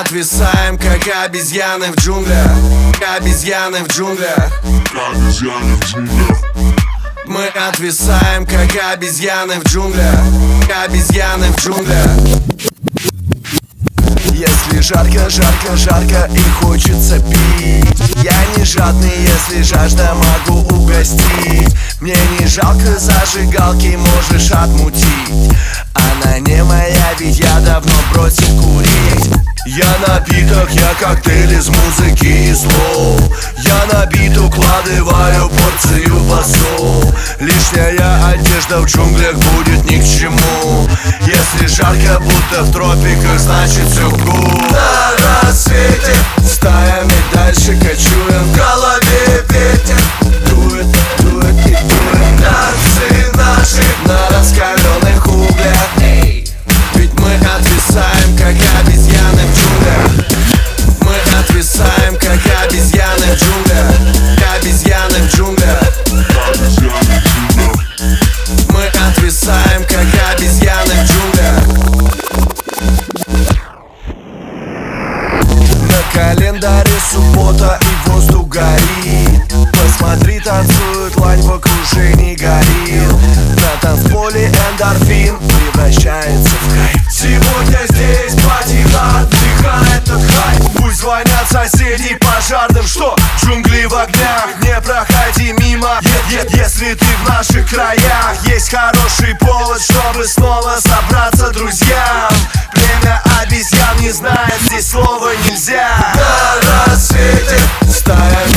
отвисаем, как обезьяны в джунглях. Обезьяны в джунглях. Обезьяны в джунглях. Мы отвисаем, как обезьяны в джунглях. Обезьяны в джунглях. Если жарко, жарко, жарко и хочется пить Я не жадный, если жажда могу угостить. Мне не жалко зажигалки, можешь отмутить. Она не моя, ведь я давно бросил курить Я напиток, я коктейль из музыки и слов. Я набит, укладываю порцию басу Лишняя одежда в джунглях будет ни к чему. Если жарко, будто в тропиках, значит все good календаре суббота и воздух горит Посмотри, танцует лань в окружении горил На танцполе эндорфин превращается в кайф. Сегодня здесь пати отдыхает от хайп. Пусть звонят соседи пожарным, что? Джунгли в огнях Не проходи мимо, если ты в наших краях Есть хороший повод, чтобы снова собраться друзьям style.